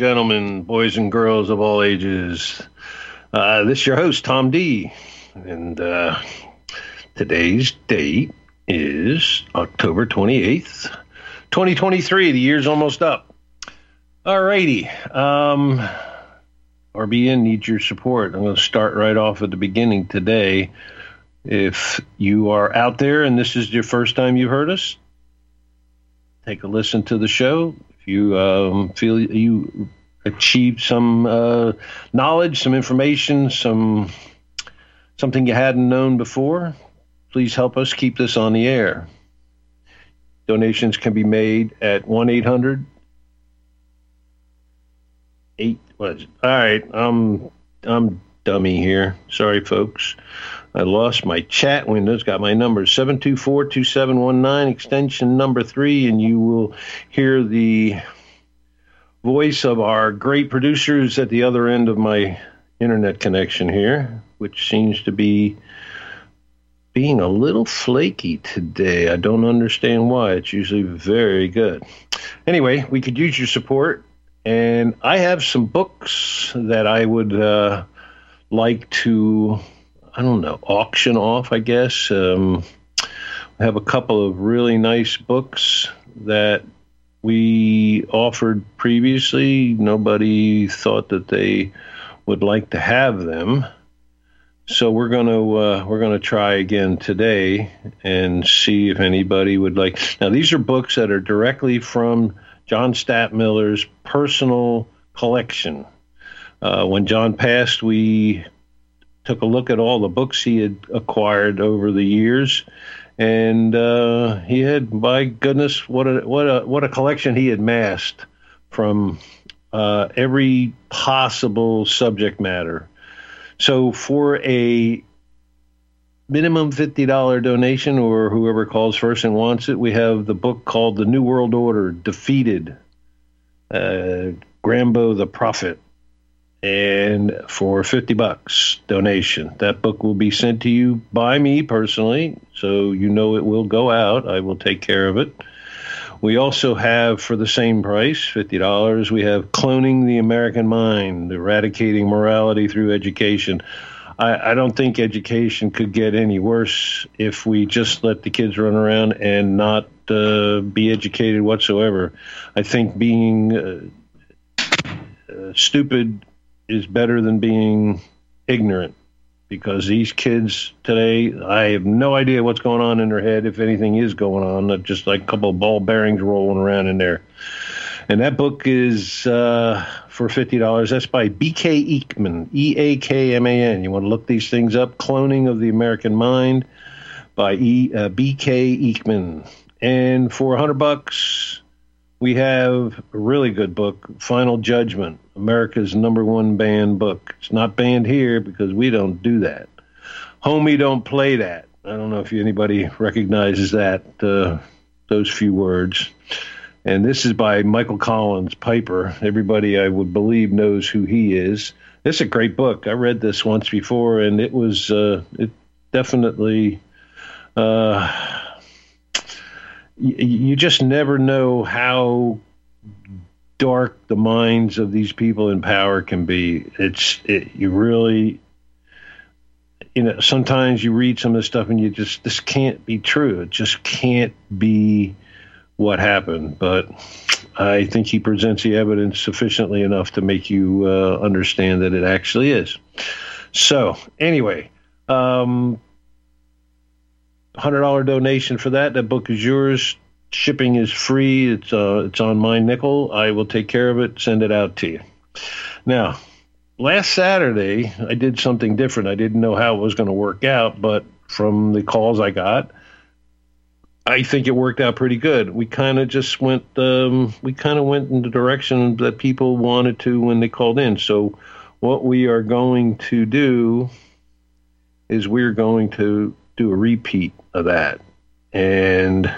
gentlemen, boys and girls of all ages. Uh, this is your host, Tom Dee. And uh, today's date is October 28th, 2023. The year's almost up. Alrighty. Um, RBN needs your support. I'm going to start right off at the beginning today. If you are out there and this is your first time you've heard us, take a listen to the show. You um, feel you achieved some uh, knowledge, some information, some something you hadn't known before, please help us keep this on the air. Donations can be made at one eight hundred eight. What is it? All right, I'm I'm dummy here. Sorry, folks. I lost my chat window. It's got my number 724 2719, extension number three, and you will hear the voice of our great producers at the other end of my internet connection here, which seems to be being a little flaky today. I don't understand why. It's usually very good. Anyway, we could use your support, and I have some books that I would uh, like to. I don't know, auction off, I guess. Um, have a couple of really nice books that we offered previously. Nobody thought that they would like to have them. So we're to uh, we're to try again today and see if anybody would like. Now these are books that are directly from John Stadtmiller's personal collection. Uh, when John passed, we took a look at all the books he had acquired over the years, and uh, he had, my goodness, what a what a what a collection he had massed from uh, every possible subject matter. So for a minimum fifty dollar donation, or whoever calls first and wants it, we have the book called "The New World Order: Defeated." Uh, Grambo the Prophet and for 50 bucks donation. That book will be sent to you by me personally so you know it will go out. I will take care of it. We also have for the same price $50 we have cloning the american mind eradicating morality through education. I, I don't think education could get any worse if we just let the kids run around and not uh, be educated whatsoever. I think being uh, uh, stupid is better than being ignorant because these kids today, I have no idea what's going on in their head, if anything is going on, not just like a couple of ball bearings rolling around in there. And that book is uh, for $50. That's by B.K. Eakman, E A K M A N. You want to look these things up Cloning of the American Mind by e, uh, B.K. Eakman. And for 100 bucks, we have a really good book, Final Judgment, America's number one banned book. It's not banned here because we don't do that. Homie, don't play that. I don't know if anybody recognizes that, uh, those few words. And this is by Michael Collins Piper. Everybody, I would believe, knows who he is. It's a great book. I read this once before, and it was uh, it definitely. Uh, you, just never know how dark the minds of these people in power can be. It's it, you really, you know, sometimes you read some of this stuff and you just this can't be true. It just can't be what happened. But I think he presents the evidence sufficiently enough to make you uh, understand that it actually is. So anyway. Um, hundred dollar donation for that. That book is yours. Shipping is free. It's uh, it's on my nickel. I will take care of it. Send it out to you. Now, last Saturday I did something different. I didn't know how it was going to work out, but from the calls I got, I think it worked out pretty good. We kind of just went. Um, we kind of went in the direction that people wanted to when they called in. So, what we are going to do is we're going to do a repeat of that. And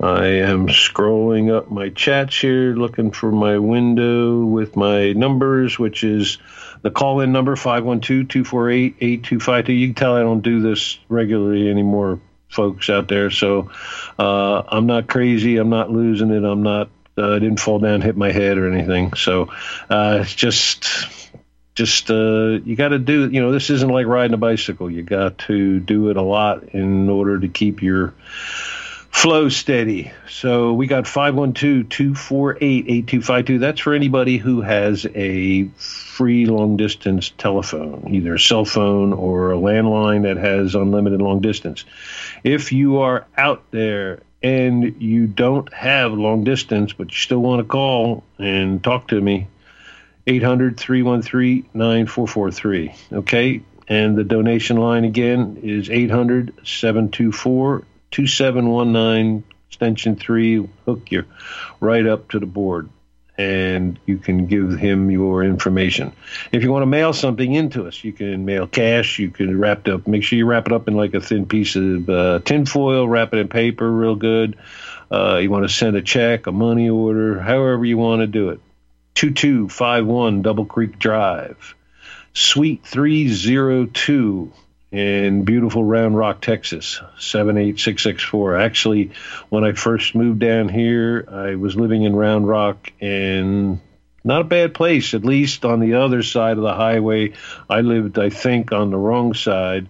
I am scrolling up my chats here, looking for my window with my numbers, which is the call in number 512 248 8252. You can tell I don't do this regularly anymore, folks out there. So uh, I'm not crazy. I'm not losing it. I'm not, uh, I didn't fall down, hit my head or anything. So uh, it's just just uh, you got to do you know this isn't like riding a bicycle. You got to do it a lot in order to keep your flow steady. So we got 512-248-8252 that's for anybody who has a free long distance telephone either a cell phone or a landline that has unlimited long distance if you are out there and you don't have long distance but you still want to call and talk to me 800 313 9443. Okay. And the donation line again is 800 724 2719, extension 3. Hook you right up to the board and you can give him your information. If you want to mail something into us, you can mail cash. You can wrap it up. Make sure you wrap it up in like a thin piece of uh, tinfoil, wrap it in paper real good. Uh, you want to send a check, a money order, however you want to do it. 2251 Double Creek Drive, Suite 302 in beautiful Round Rock, Texas, 78664. Actually, when I first moved down here, I was living in Round Rock and not a bad place, at least on the other side of the highway. I lived, I think, on the wrong side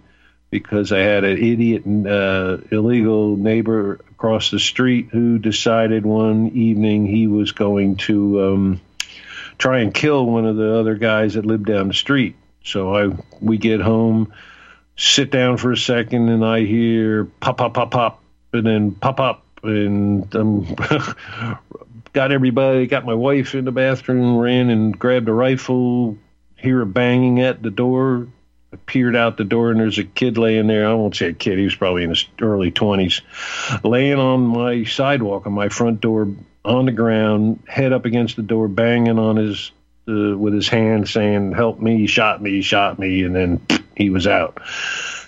because I had an idiot uh, illegal neighbor across the street who decided one evening he was going to um, try and kill one of the other guys that lived down the street. So I we get home, sit down for a second, and I hear pop pop pop pop, and then pop pop, and um, got everybody, got my wife in the bathroom, ran and grabbed a rifle. Hear a banging at the door. I peered out the door, and there's a kid laying there. I won't say a kid; he was probably in his early twenties, laying on my sidewalk on my front door, on the ground, head up against the door, banging on his uh, with his hand, saying, "Help me! Shot me! Shot me!" And then he was out.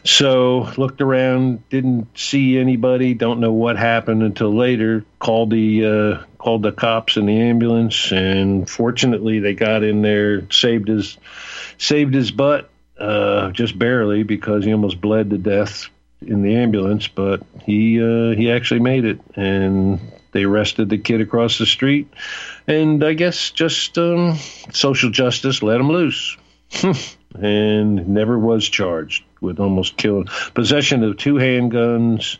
So looked around, didn't see anybody. Don't know what happened until later. Called the uh, called the cops and the ambulance, and fortunately they got in there, saved his saved his butt, uh, just barely because he almost bled to death in the ambulance. But he uh, he actually made it, and they arrested the kid across the street, and I guess just um, social justice let him loose, and never was charged with almost killing possession of two handguns,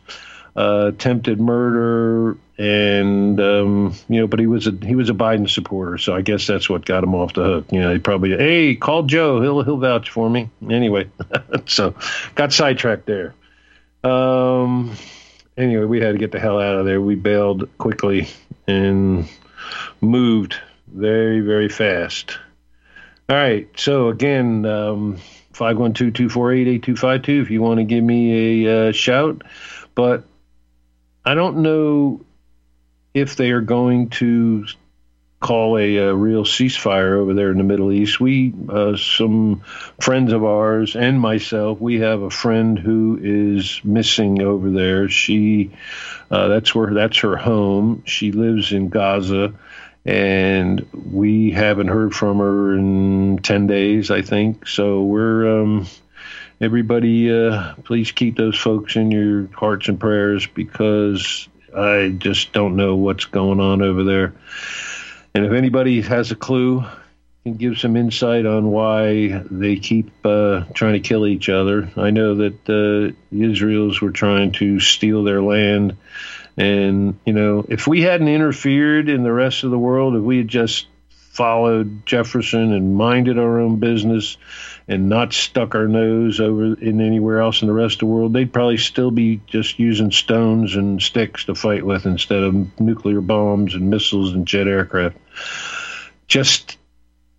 uh, attempted murder, and um, you know, but he was a he was a Biden supporter, so I guess that's what got him off the hook. You know, he probably hey, call Joe, he'll he'll vouch for me anyway. so got sidetracked there. Um, anyway, we had to get the hell out of there. We bailed quickly and moved very, very fast. All right. So again, um, 512-248-8252 if you want to give me a uh, shout. But I don't know if they are going to call a, a, real ceasefire over there in the Middle East. We, uh, some friends of ours and myself, we have a friend who is missing over there. She, uh, that's where that's her home. She lives in Gaza, and we haven't heard from her in ten days, I think. So we're. Um, everybody, uh, please keep those folks in your hearts and prayers because I just don't know what's going on over there. And if anybody has a clue, can give some insight on why they keep uh, trying to kill each other. I know that uh, the Israels were trying to steal their land. And, you know, if we hadn't interfered in the rest of the world, if we had just followed Jefferson and minded our own business and not stuck our nose over in anywhere else in the rest of the world, they'd probably still be just using stones and sticks to fight with instead of nuclear bombs and missiles and jet aircraft. Just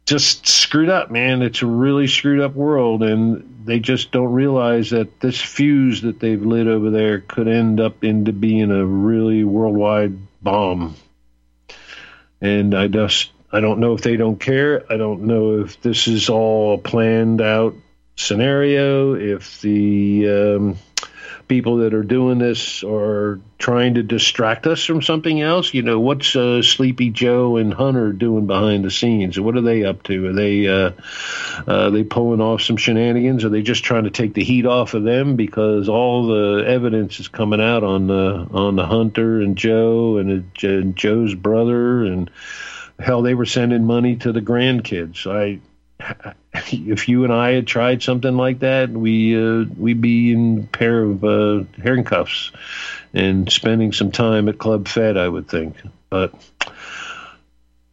just screwed up, man. It's a really screwed up world and they just don't realize that this fuse that they've lit over there could end up into being a really worldwide bomb. And I just I don't know if they don't care. I don't know if this is all a planned out scenario, if the um, people that are doing this are trying to distract us from something else. You know, what's uh, Sleepy Joe and Hunter doing behind the scenes? What are they up to? Are they uh, uh, they pulling off some shenanigans? Are they just trying to take the heat off of them because all the evidence is coming out on the on the Hunter and Joe and, and Joe's brother and hell, they were sending money to the grandkids. I if you and I had tried something like that, we uh, we'd be in a pair of uh, handcuffs and spending some time at Club Fed, I would think. But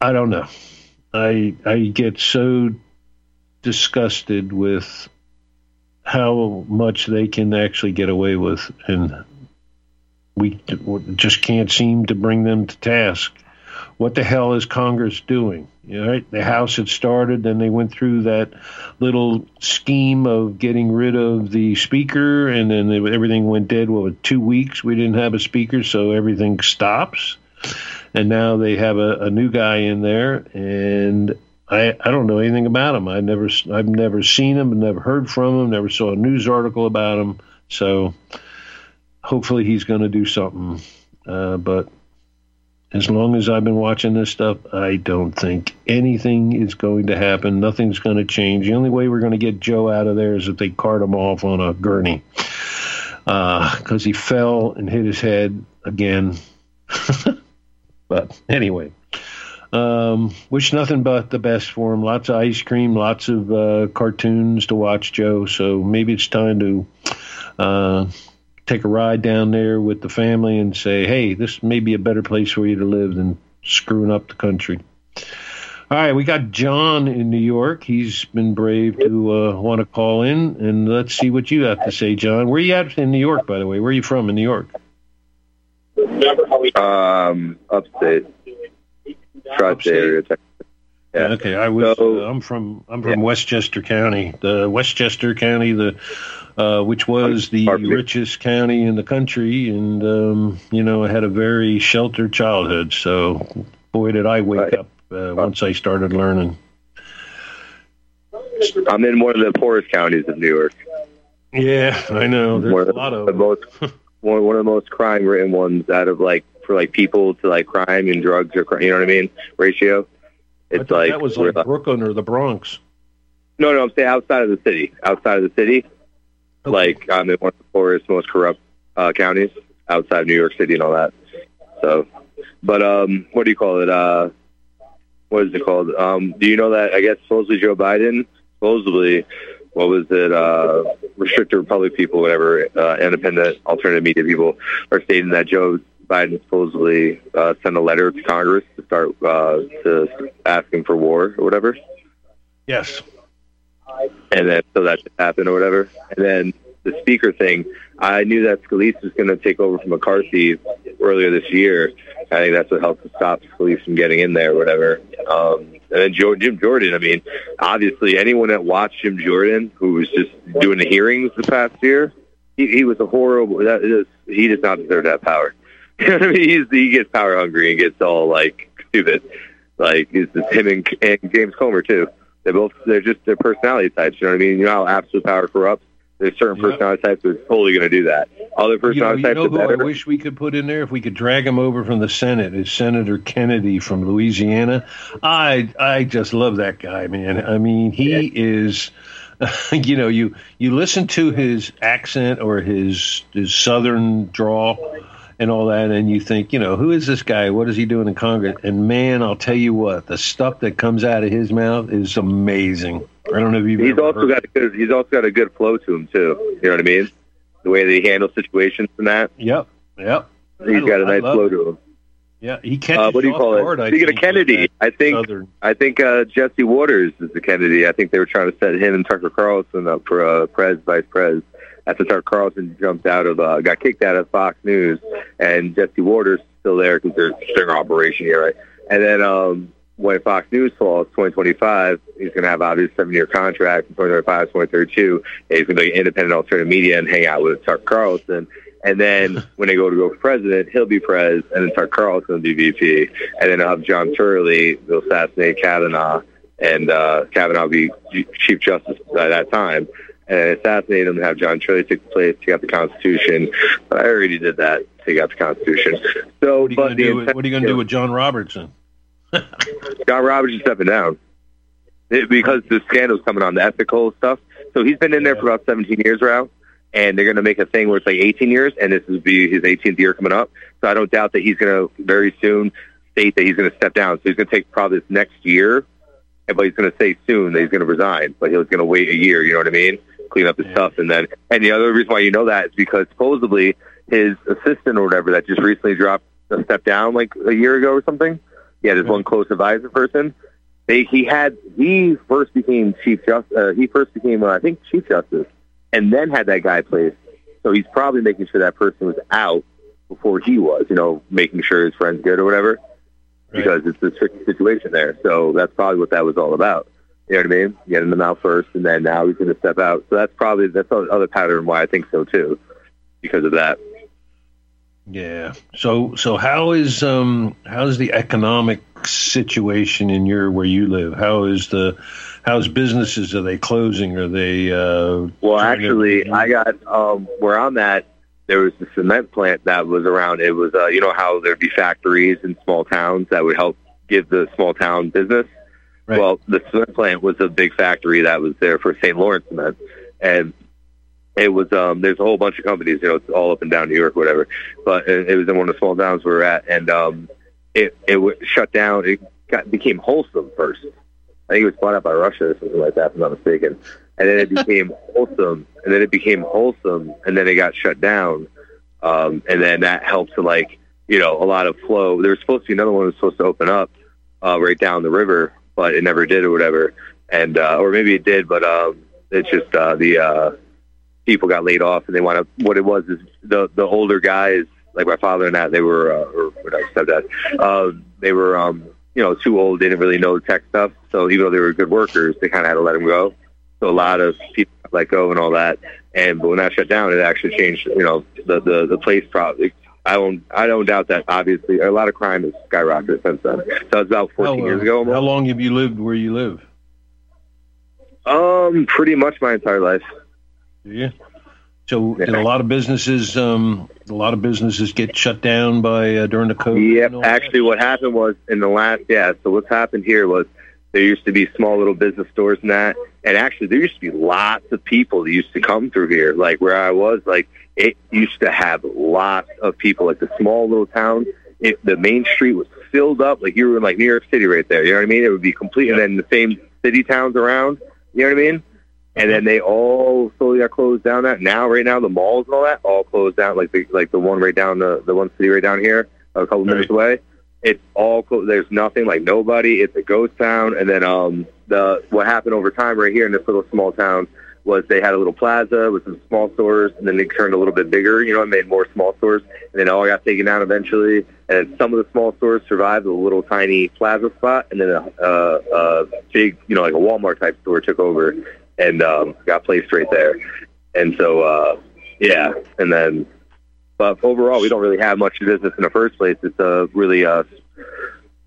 I don't know. I I get so disgusted with how much they can actually get away with, and we just can't seem to bring them to task what the hell is Congress doing? Right? The House had started, then they went through that little scheme of getting rid of the speaker, and then they, everything went dead. Well, two weeks we didn't have a speaker, so everything stops. And now they have a, a new guy in there, and I, I don't know anything about him. I never I've never seen him, never heard from him, never saw a news article about him. So hopefully he's going to do something. Uh, but as long as I've been watching this stuff, I don't think anything is going to happen. Nothing's going to change. The only way we're going to get Joe out of there is if they cart him off on a gurney because uh, he fell and hit his head again. but anyway, um, wish nothing but the best for him. Lots of ice cream, lots of uh, cartoons to watch, Joe. So maybe it's time to. Uh, take a ride down there with the family and say, hey, this may be a better place for you to live than screwing up the country. All right, we got John in New York. He's been brave to uh, want to call in, and let's see what you have to say, John. Where are you at in New York, by the way? Where are you from in New York? Um, upstate, tri-state area. Yeah. Okay, I was. So, uh, I'm from. I'm from yeah. Westchester County. The Westchester County, the uh, which was the richest county in the country, and um, you know, I had a very sheltered childhood. So, boy, did I wake up uh, once I started learning. I'm in one of the poorest counties of New York. Yeah, I know. There's one a lot of the most one, one of the most crime-ridden ones out of like for like people to like crime and drugs or crime, you know what I mean ratio. It's like that was like Brooklyn or the Bronx. No, no, I'm saying outside of the city. Outside of the city, like I'm in one of the poorest, most corrupt uh, counties outside of New York City and all that. So, but um, what do you call it? Uh, what is it called? Um, do you know that? I guess supposedly Joe Biden, supposedly, what was it? Uh, restricted Republic people, whatever, uh, independent alternative media people are stating that Joe Biden supposedly uh, sent a letter to Congress to start uh, to asking for war or whatever. Yes. And then so that happened or whatever. And then the speaker thing, I knew that Scalise was going to take over from McCarthy earlier this year. I think that's what helped to stop Scalise from getting in there or whatever. Um, and then Joe, Jim Jordan, I mean, obviously anyone that watched Jim Jordan, who was just doing the hearings the past year, he, he was a horrible, that is, he does not deserve that power. You know what I mean? He's, he gets power hungry and gets all like stupid. Like it's just him and, and James Comer too. They both they're just their personality types. You know what I mean? You know how absolute power corrupts. There's certain personality types that are totally going to do that. Other personality you know, you know types. Who I wish we could put in there if we could drag him over from the Senate is Senator Kennedy from Louisiana. I I just love that guy, man. I mean, he yeah. is. you know, you you listen to his accent or his his southern drawl and all that, and you think, you know, who is this guy? What is he doing in Congress? And man, I'll tell you what, the stuff that comes out of his mouth is amazing. I don't know if you've. He's also heard. got a good. He's also got a good flow to him too. You know what I mean? The way that he handles situations and that. Yep. Yep. He's got a nice flow it. to him. Yeah, he catches. Uh, what do you call guard, it? Speaking of Kennedy, I think Southern. I think uh, Jesse Watters is the Kennedy. I think they were trying to set him and Tucker Carlson up for uh, Prez Vice Pres after Tucker Carlson jumped out of, uh, got kicked out of Fox News, and Jesse Watters still there because there's a stinger operation here, right? And then um, when Fox News falls, 2025, he's going to have obviously seven-year contract. 2025, 2032, he's going to be independent alternative media and hang out with Tucker Carlson. And then when they go to go for president, he'll be pres, and then Tucker Carlson will be VP, and then I'll have John Turley. They'll assassinate Kavanaugh, and uh, Kavanaugh will be Chief Justice by that time and assassinate him and have John Shirley take the place, take out the Constitution. But I already did that, take out the Constitution. So, What are you going to do? With, intent- what are you going to do with John Robertson? John Roberts is stepping down It- because the scandal's coming on the ethical stuff. So he's been in there Yeah. for about 17 years now, and they're going to make a thing where it's like 18 years, and this will be his 18th year coming up. So I don't doubt that he's going to very soon state that he's going to step down. So he's going to take probably this next year, but he's going to say soon that he's going to resign, but he was going to wait a year. You know what I mean? Clean up his Yeah. stuff, and then and the other reason why you know that is because supposedly his assistant or whatever that just recently dropped a step down like a year ago or something. He had his one close advisor person. They he had he first became chief just uh, he first became uh, I think chief justice and then had that guy placed. So he's probably making sure that person was out before he was. You know, making sure his friend's good or whatever Right. because it's a tricky situation there. So that's probably what that was all about. You know what I mean? Getting them out first, and then now he's going to step out. So that's probably that's another pattern why I think so too, because of that. Yeah. So so how is um how's the economic situation in your where you live? How is the how's businesses? Are they closing? Are they uh Well, trying to- actually, I got um, where I'm at. There was a cement plant that was around. It was, uh, you know, how there'd be factories in small towns that would help give the small town business. Right. Well, the cement plant was a big factory that was there for St. Lawrence Cement, and it was. Um, there's a whole bunch of companies, you know, it's all up and down New York, whatever. But it, it was in one of the small towns we were at, and um, it it w- shut down. It got became Holcim first. I think it was bought out by Russia or something like that, if I'm not mistaken. And then it became Holcim, and then it became Holcim, and then it got shut down. Um, and then that helped to like, you know, a lot of flow. There was supposed to be another one that was supposed to open up uh, right down the river, but it never did or whatever. And uh, or maybe it did, but um, it's just uh, the uh, people got laid off, and they want to. What it was is the the older guys, like my father and that, they were uh, or whatever stepdad, uh, they were um, you know too old. They didn't really know tech stuff, so even though they were good workers, they kind of had to let them go. So a lot of people let go and all that. And but when that shut down, it actually changed. You know, the the the place probably. I don't I don't doubt that. Obviously, a lot of crime has skyrocketed since then. So it's about 14 how, uh, years ago. How long have you lived where you live? Um, pretty much my entire life. You? So Yeah. a lot of businesses um a lot of businesses get shut down by uh, during the COVID? Yep. that? Actually, what happened was in the last yeah. So what's happened here was there used to be small little business stores and that, and actually there used to be lots of people that used to come through here. Like where I was, like it used to have lots of people. Like the small little town, it, the main street was filled up. Like you were in like New York City right there. You know what I mean? It would be complete, and then the same city towns around. You know what I mean? And then they all slowly got closed down. That now, right now, the malls and all that all closed down. Like the like the one right down the the one city right down here, a couple minutes away. It's all closed. There's nothing like nobody. It's a ghost town. And then um the what happened over time right here in this little small town was they had a little plaza with some small stores, and then they turned a little bit bigger. You know, and made more small stores, and then it all got taken down eventually. And some of the small stores survived a little tiny plaza spot, and then a, a, a big, you know, like a Walmart type store took over and um, got placed right there. And so, uh, yeah, and then, but overall, we don't really have much business in the first place. It's a really uh,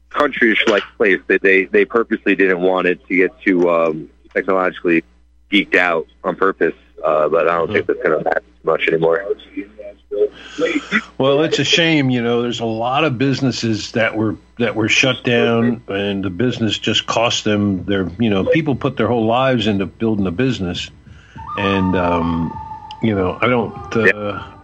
country-like place that they they purposely didn't want it to get too um, technologically geeked out on purpose. Uh, but I don't think that's going to matter much anymore. Well, it's a shame, you know. There's a lot of businesses that were that were shut down, and the business just cost them their. You know, people put their whole lives into building a business, and um, you know, I don't. Uh,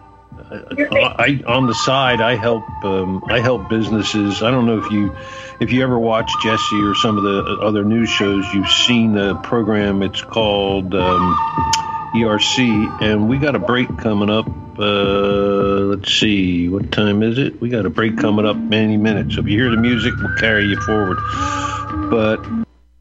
I, I on the side, I help. Um, I help businesses. I don't know if you if you ever watch Jesse or some of the other news shows. You've seen the program. It's called um, ERC, and we got a break coming up. Uh, let's see, what time is it? We got a break coming up any minute. So if you hear the music, we'll carry you forward. But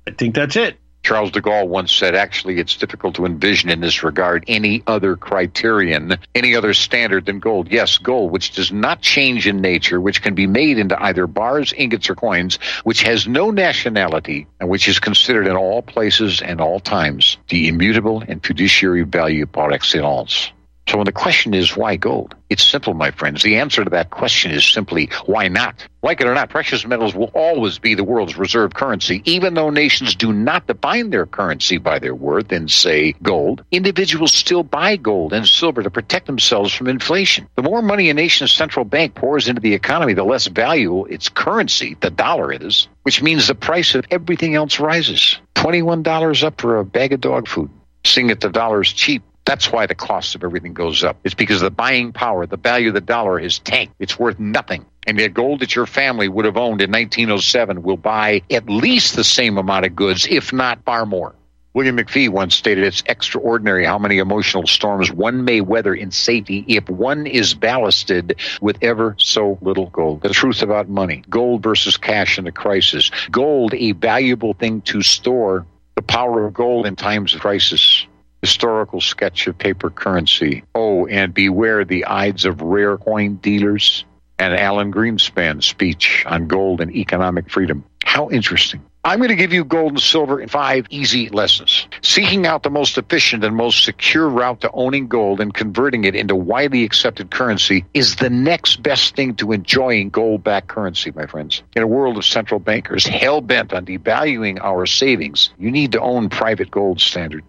I think that's it. Charles de Gaulle once said, actually, it's difficult to envision in this regard any other criterion, any other standard than gold. Yes, gold, which does not change in nature, which can be made into either bars, ingots, or coins, which has no nationality, and which is considered in all places and all times the immutable and fiduciary value par excellence. So when the question is why gold, it's simple, my friends. The answer to that question is simply why not? Like it or not, precious metals will always be the world's reserve currency, even though nations do not define their currency by their worth in, say, gold. Individuals still buy gold and silver to protect themselves from inflation. The more money a nation's central bank pours into the economy, the less valuable its currency, the dollar, is, which means the price of everything else rises. $21 up for a bag of dog food. Seeing that the dollar is cheap that's why the cost of everything goes up. It's because the buying power, the value of the dollar has tanked. It's worth nothing. And the gold that your family would have owned in 1907 will buy at least the same amount of goods, if not far more. William McFee once stated it's extraordinary how many emotional storms one may weather in safety if one is ballasted with ever so little gold. The truth about money, gold versus cash in a crisis, gold a valuable thing to store, the power of gold in times of crisis historical sketch of paper currency. Oh, and beware the Ides of rare coin dealers and Alan Greenspan's speech on gold and economic freedom. How interesting. I'm going to give you gold and silver in five easy lessons. Seeking out the most efficient and most secure route to owning gold and converting it into widely accepted currency is the next best thing to enjoying gold backed currency, my friends. In a world of central bankers hell bent on devaluing our savings, you need to own private gold standard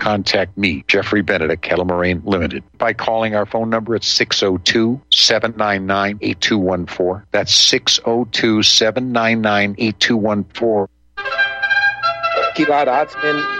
contact me, Jeffrey Bennett at Kettle Moraine Limited, by calling our phone number at 602 799 8214. That's 602 799 8214. Gilad Atzmon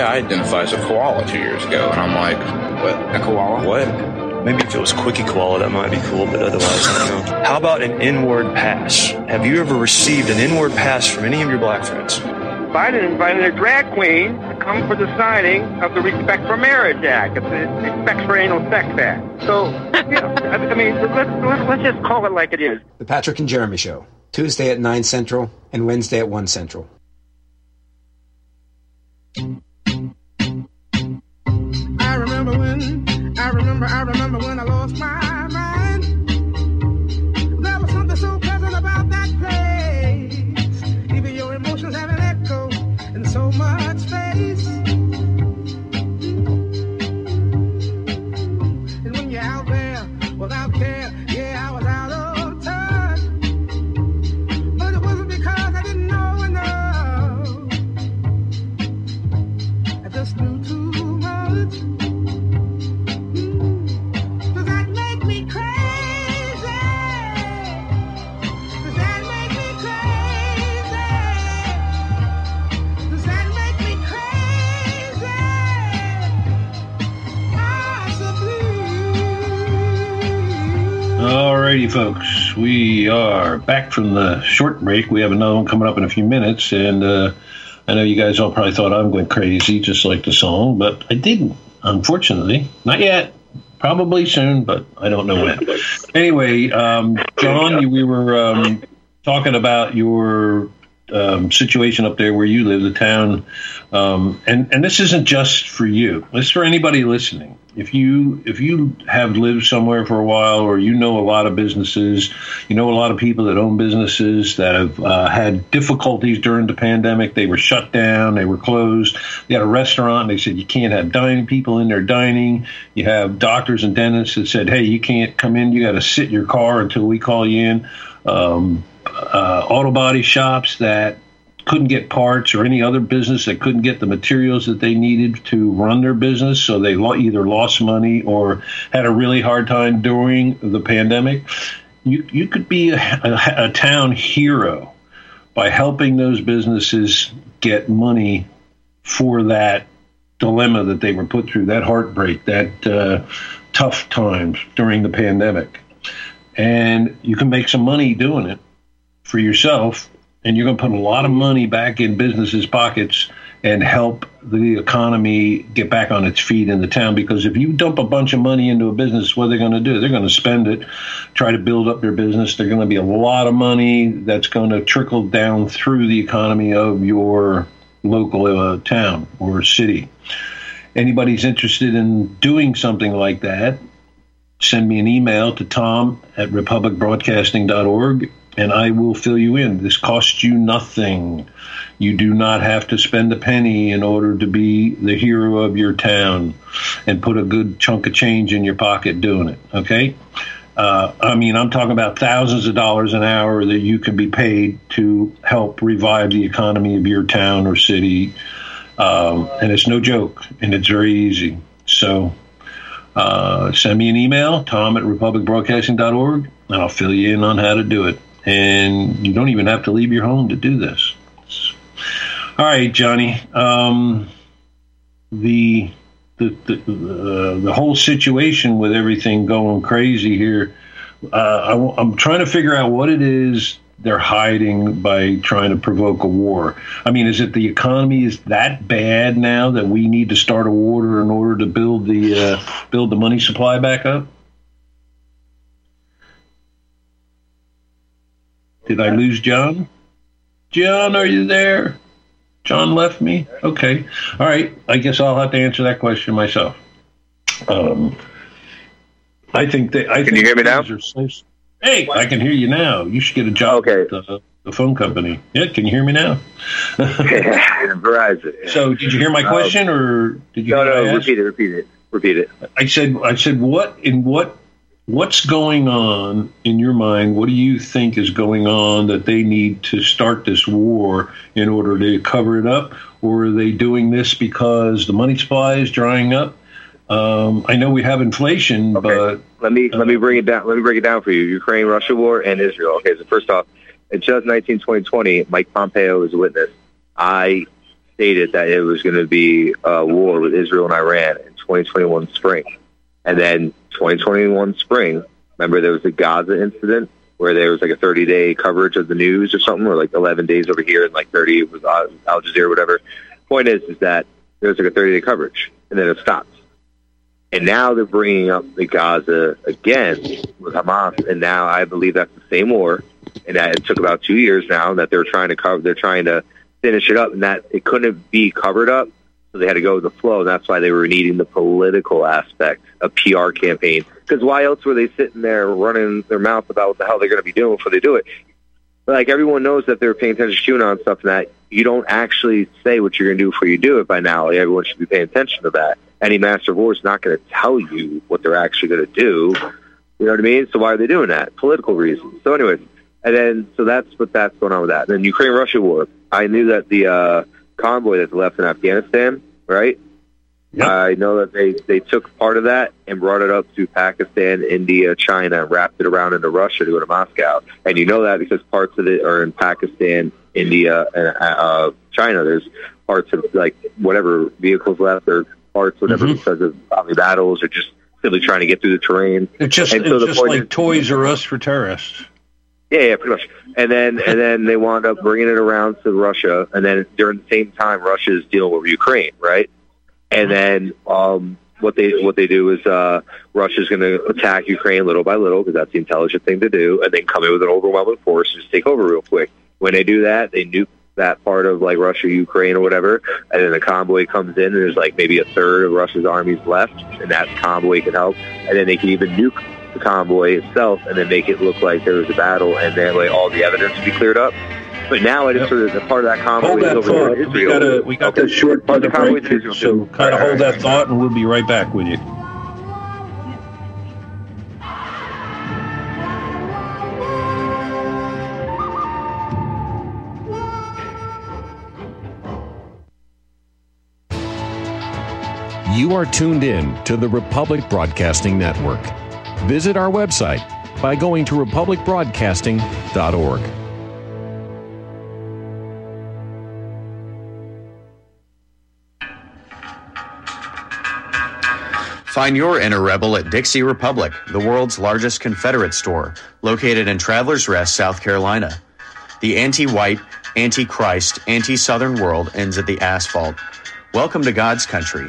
I identify as a koala two years ago. And I'm like, what? A koala? What? Maybe if it was Quickie Koala, that might be cool, but otherwise, I don't know. How about an inward pass? Have you ever received an inward pass from any of your black friends? Biden invited a drag queen to come for the signing of the Respect for Marriage Act, the Respect for Anal Sex Act. So, you know, I mean, let's, let's, let's just call it like it is. The Patrick and Jeremy Show, Tuesday at 9 Central and Wednesday at 1 Central. I remember, I remember when I lost my we are back from the short break. We have another one coming up in a few minutes, and uh, I know you guys all probably thought I'm going crazy, just like the song, but I didn't. Unfortunately, not yet. Probably soon, but I don't know when. Anyway, um, John, we were um, talking about your um, situation up there where you live, the town, um, and and this isn't just for you. This is for anybody listening. If you if you have lived somewhere for a while, or you know a lot of businesses, you know a lot of people that own businesses that have uh, had difficulties during the pandemic. They were shut down, they were closed. they had a restaurant, and they said you can't have dining people in there dining. You have doctors and dentists that said, hey, you can't come in. You got to sit in your car until we call you in. Um, uh, auto body shops that couldn't get parts or any other business that couldn't get the materials that they needed to run their business, so they either lost money or had a really hard time during the pandemic. You you could be a, a, a town hero by helping those businesses get money for that dilemma that they were put through, that heartbreak, that uh, tough times during the pandemic, and you can make some money doing it for yourself and you're going to put a lot of money back in businesses' pockets and help the economy get back on its feet in the town. Because if you dump a bunch of money into a business, what are they going to do? They're going to spend it, try to build up their business. There's going to be a lot of money that's going to trickle down through the economy of your local uh, town or city. Anybody's interested in doing something like that, send me an email to tom at republicbroadcasting.org and I will fill you in. This costs you nothing. You do not have to spend a penny in order to be the hero of your town and put a good chunk of change in your pocket doing it. Okay? Uh, I mean, I'm talking about thousands of dollars an hour that you can be paid to help revive the economy of your town or city. Um, and it's no joke, and it's very easy. So uh, send me an email, tom at republicbroadcasting.org, and I'll fill you in on how to do it. And you don't even have to leave your home to do this. All right, Johnny. Um, the the the, uh, the whole situation with everything going crazy here. Uh, I, I'm trying to figure out what it is they're hiding by trying to provoke a war. I mean, is it the economy is that bad now that we need to start a war in order to build the uh, build the money supply back up? Did I lose John? John, are you there? John left me. Okay, all right. I guess I'll have to answer that question myself. Um, I think that I Can think you hear me now? so- Hey, I can hear you now. You should get a job at the, the phone company. Yeah, can you hear me now? Verizon. So, did you hear my Um, question, or did you? No, hear what I no, repeat it, repeat it, repeat it. I said, I said, what in what what's going on in your mind? What do you think is going on that they need to start this war in order to cover it up, or are they doing this because the money supply is drying up? Um, I know we have inflation, but Let me let me bring it down. Let me break it down for you. Ukraine, Russia war, and Israel. Okay, so first off, in 2019, 2020, Mike Pompeo was a witness. I stated that it was going to be a war with Israel and Iran in 2021 spring, and then 2021 spring. Remember, there was the Gaza incident where there was like a 30 day coverage of the news or something, or like 11 days over here and like 30 was Al Jazeera, or whatever. Point is, is that there was like a 30 day coverage, and then it stops. And now they're bringing up the Gaza again with Hamas, and now I believe that's the same war, and that it took about two years now that they're trying to cover. They're trying to finish it up, and that it couldn't be covered up, so they had to go with the flow. And that's why they were needing the political aspect, a PR campaign. Because why else were they sitting there running their mouth about what the hell they're going to be doing before they do it? Like everyone knows that they're paying attention to QAnon stuff, and that you don't actually say what you're going to do before you do it. By now, everyone should be paying attention to that. Any master of war is not going to tell you what they're actually going to do. You know what I mean? So why are they doing that? Political reasons. So, anyways, and then so that's what that's going on with that. And then Ukraine Russia war. I knew that the uh, convoy that's left in Afghanistan, right? I know that they they took part of that and brought it up to Pakistan, India, China, and wrapped it around into Russia to go to Moscow. And you know that because parts of it are in Pakistan, India, and uh, China. There's parts of like whatever vehicles left or parts whatever Mhm. because of probably battles or just simply trying to get through the terrain. it's just And it's the just point like is- Toys R Us for terrorists. Yeah, yeah, pretty much. And then and then they wound up bringing it around to Russia, and then during the same time, Russia is dealing with Ukraine, right? And then um, what they what they do is uh, Russia's going to attack Ukraine little by little because that's the intelligent thing to do, and then come in with an overwhelming force and just take over real quick. When they do that, they nuke that part of like Russia, Ukraine, or whatever, and then the convoy comes in, and there's like maybe a third of Russia's armies left, and that convoy can help, and then they can even nuke the convoy itself, and then make it look like there was a battle, and that way all the evidence would be cleared up. But now it is sort of the part of that convoy Hold is that over thought. to We got a we got Okay. that short part part of the convoy break Israel. so kind of hold that thought, and we'll be right back with you. You are tuned in to the Republic Broadcasting Network. Visit our website by going to republicbroadcasting.org. Find your inner rebel at Dixie Republic, the world's largest Confederate store, located in Travelers Rest, South Carolina. The anti white, anti Christ, anti Southern world ends at the asphalt. Welcome to God's country.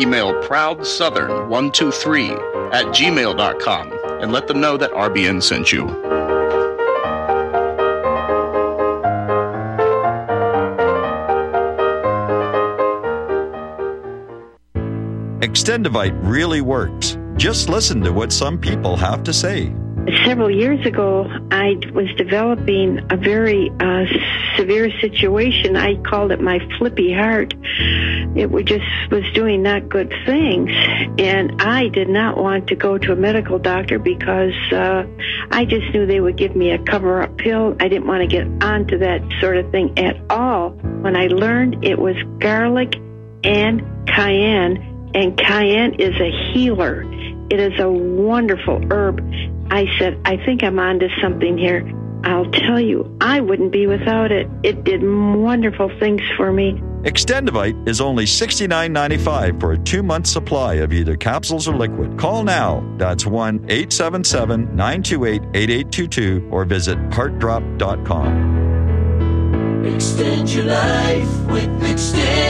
Email ProudSouthern123 at gmail.com and let them know that RBN sent you. Extendovite really works. Just listen to what some people have to say. Several years ago, I was developing a very uh, severe situation. I called it my flippy heart. It was just was doing not good things, and I did not want to go to a medical doctor because uh, I just knew they would give me a cover-up pill. I didn't want to get onto that sort of thing at all. When I learned it was garlic and cayenne, and cayenne is a healer. It is a wonderful herb. I said, I think I'm onto something here. I'll tell you, I wouldn't be without it. It did wonderful things for me. Extendovite is only $69.95 for a two month supply of either capsules or liquid. Call now. That's 1 877 928 8822 or visit heartdrop.com. Extend your life with Extendovite.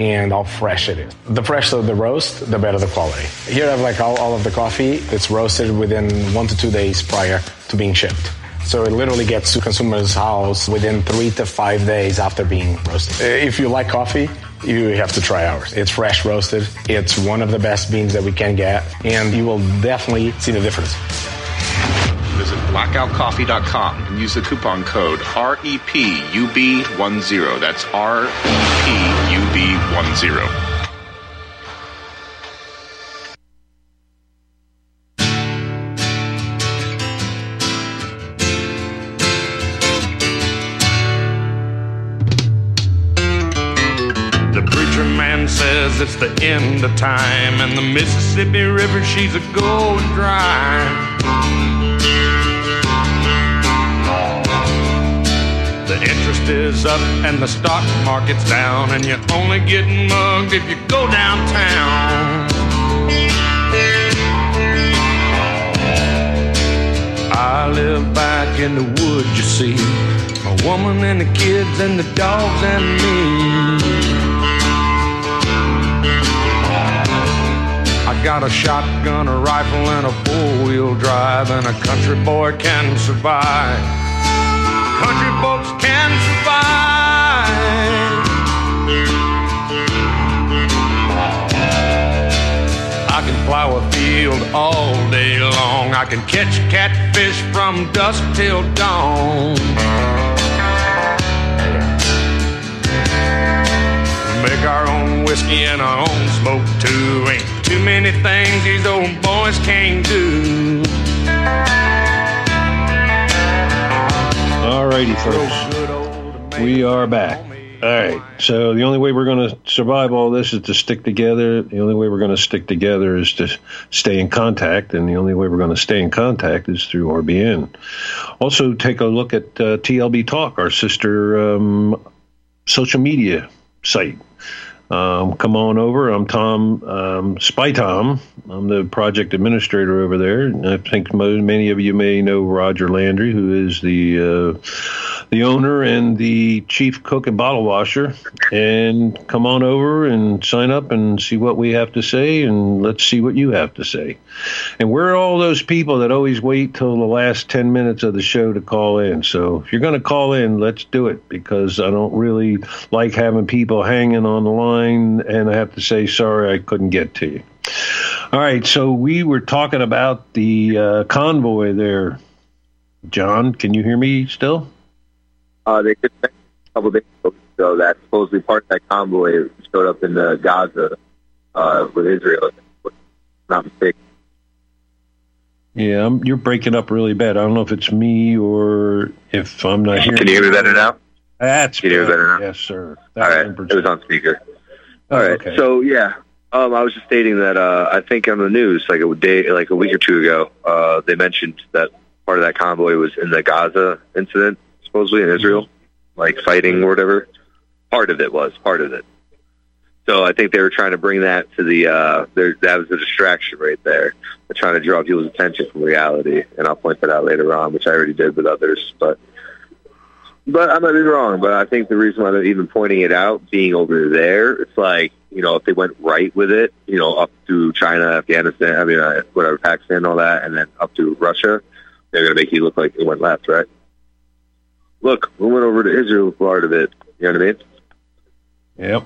and how fresh it is. The fresher the roast, the better the quality. Here I have like all, all of the coffee. It's roasted within one to two days prior to being shipped. So it literally gets to consumers' house within three to five days after being roasted. Uh, if you like coffee, you have to try ours. It's fresh roasted. It's one of the best beans that we can get, and you will definitely see the difference. Visit blackoutcoffee.com and use the coupon code REPUB10. That's REPUB the preacher man says it's the end of time and the Mississippi River she's a going dry. Interest is up and the stock market's down, and you're only getting mugged if you go downtown. I live back in the woods, you see. My woman and the kids and the dogs and me. I got a shotgun, a rifle, and a four-wheel drive, and a country boy can survive. Country I can plow a field all day long. I can catch catfish from dusk till dawn. Make our own whiskey and our own smoke too. Ain't too many things these old boys can't do. All righty, folks. We are back. All right. So the only way we're going to survive all this is to stick together. The only way we're going to stick together is to stay in contact, and the only way we're going to stay in contact is through RBN. Also, take a look at uh, TLB Talk, our sister um, social media site. Um, come on over. I'm Tom um, Spy Tom. I'm the project administrator over there. I think many of you may know Roger Landry, who is the uh, the owner and the chief cook and bottle washer, and come on over and sign up and see what we have to say, and let's see what you have to say. And we're all those people that always wait till the last 10 minutes of the show to call in. So if you're going to call in, let's do it because I don't really like having people hanging on the line, and I have to say, sorry, I couldn't get to you. All right, so we were talking about the uh, convoy there. John, can you hear me still? Uh, they just a couple days ago that supposedly part of that convoy showed up in uh, Gaza uh, with Israel. if Not mistaken. Yeah, I'm, you're breaking up really bad. I don't know if it's me or if I'm not hearing. Can you hear me better now? That's Can you hear me better now? Yes, sir. All right, it was on speaker. Oh, All right, okay. so yeah, um, I was just stating that uh, I think on the news, like a day, like a week or two ago, uh, they mentioned that part of that convoy was in the Gaza incident, supposedly in Israel, like fighting or whatever. Part of it was part of it. So I think they were trying to bring that to the. Uh, there, that was a distraction right there. They're trying to draw people's attention from reality, and I'll point that out later on, which I already did with others. But but I might be wrong. But I think the reason why they're even pointing it out, being over there, it's like you know if they went right with it, you know up to China, Afghanistan, I mean uh, whatever, Pakistan, all that, and then up to Russia, they're going to make you look like it went left, right? Look, we went over to Israel part of it. You know what I mean? Yep.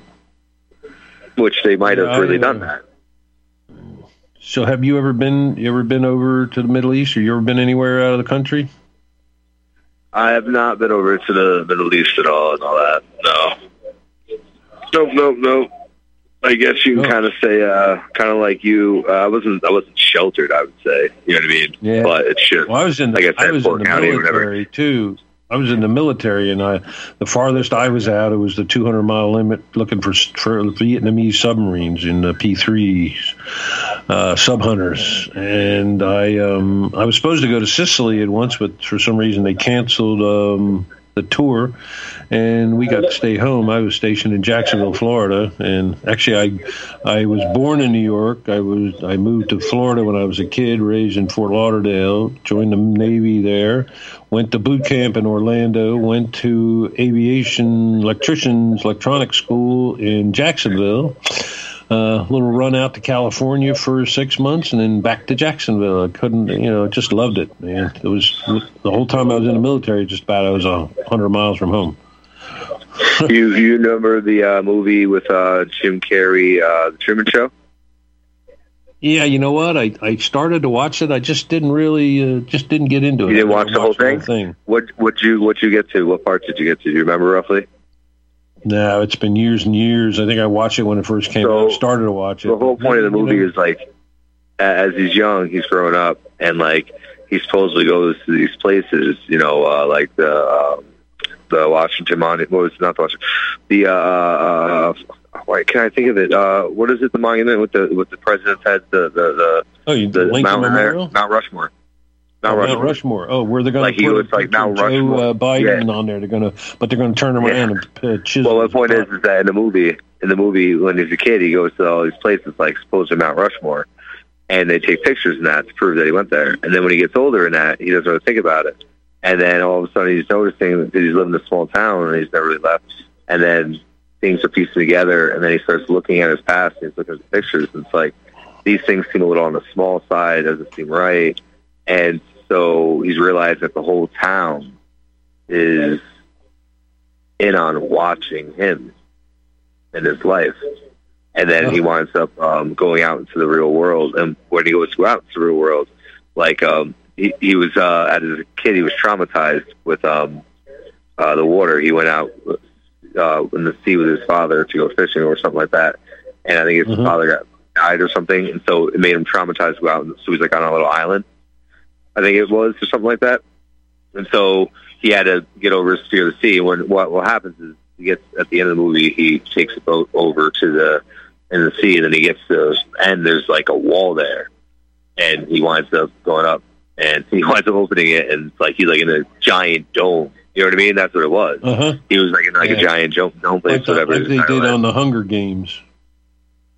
Which they might have really done that. So, have you ever been? You ever been over to the Middle East, or you ever been anywhere out of the country? I have not been over to the Middle East at all and all that. No. Nope, nope, nope. I guess you can kind of say, uh, kind of like you. Uh, I wasn't, I wasn't sheltered. I would say, you know what I mean? Yeah. But it's just, Well, I was in. like I I said, was in Fort the County military too. I was in the military, and I the farthest I was out, it was the 200 mile limit, looking for for Vietnamese submarines in the P3s, uh, sub hunters. And I um, I was supposed to go to Sicily at once, but for some reason they canceled um, the tour, and we got to stay home. I was stationed in Jacksonville, Florida, and actually I I was born in New York. I was I moved to Florida when I was a kid, raised in Fort Lauderdale, joined the Navy there, went to boot camp in Orlando, went to aviation electricians electronics school in Jacksonville. Uh, a little run out to California for six months and then back to Jacksonville. I couldn't, you know, just loved it, man. It was the whole time I was in the military, just about I was a hundred miles from home. you you remember the uh, movie with uh, Jim Carrey, uh, The Truman Show? Yeah, you know what? I, I started to watch it. I just didn't really, uh, just didn't get into it. You didn't watch the whole thing? thing. What what you what you get to? What parts did you get to? Do you remember roughly? No, it's been years and years. I think I watched it when it first came out. Started to watch it. The whole point of the movie is like, as he's young, he's growing up, and like he supposedly goes to these places, you know, uh, like the um, the Washington Monument. What was it? not the Washington? The uh, uh, wait, can I think of it? Uh, what is it? The monument with the with the president's head, the the the, oh, you, the Lincoln mountain Memorial? there, Mount Rushmore. Mount Rushmore. Rushmore. Oh, where they're going Like to he put was like Mount picture of Joe uh, Biden on there. They're going to, but they're going to turn him around and uh, chisel. Well, the point is, is that in the movie, in the movie, when he's a kid, he goes to all these places like supposedly Mount Rushmore, and they take pictures in that to prove that he went there. And then when he gets older in that, he doesn't really think about it. And then all of a sudden, he's noticing that he's living in a small town and he's never really left. And then things are piecing together, and then he starts looking at his past and he's looking at the pictures, and it's like these things seem a little on the small side, doesn't seem right. And so he's realized that the whole town is in on watching him in his life. And then he winds up um, going out into the real world. And when he goes to go out into the real world, like um, he, he was uh, as a kid, he was traumatized with um, uh, the water. He went out uh, in the sea with his father to go fishing or something like that. And I think his father got died or something, and so it made him traumatized to go out. So he's like on a little island, I think it was, or something like that. And so he had to get over his fear of the sea. And when what what happens is he gets at the end of the movie, he takes a boat over to the in the sea, and then he gets to end. There's like a wall there, and he winds up going up, and he winds up opening it, and it's like he's like in a giant dome. You know what I mean? That's what it was. Uh-huh. He was like in like a giant dome, dome place, like, the- whatever. like they did on the Hunger Games.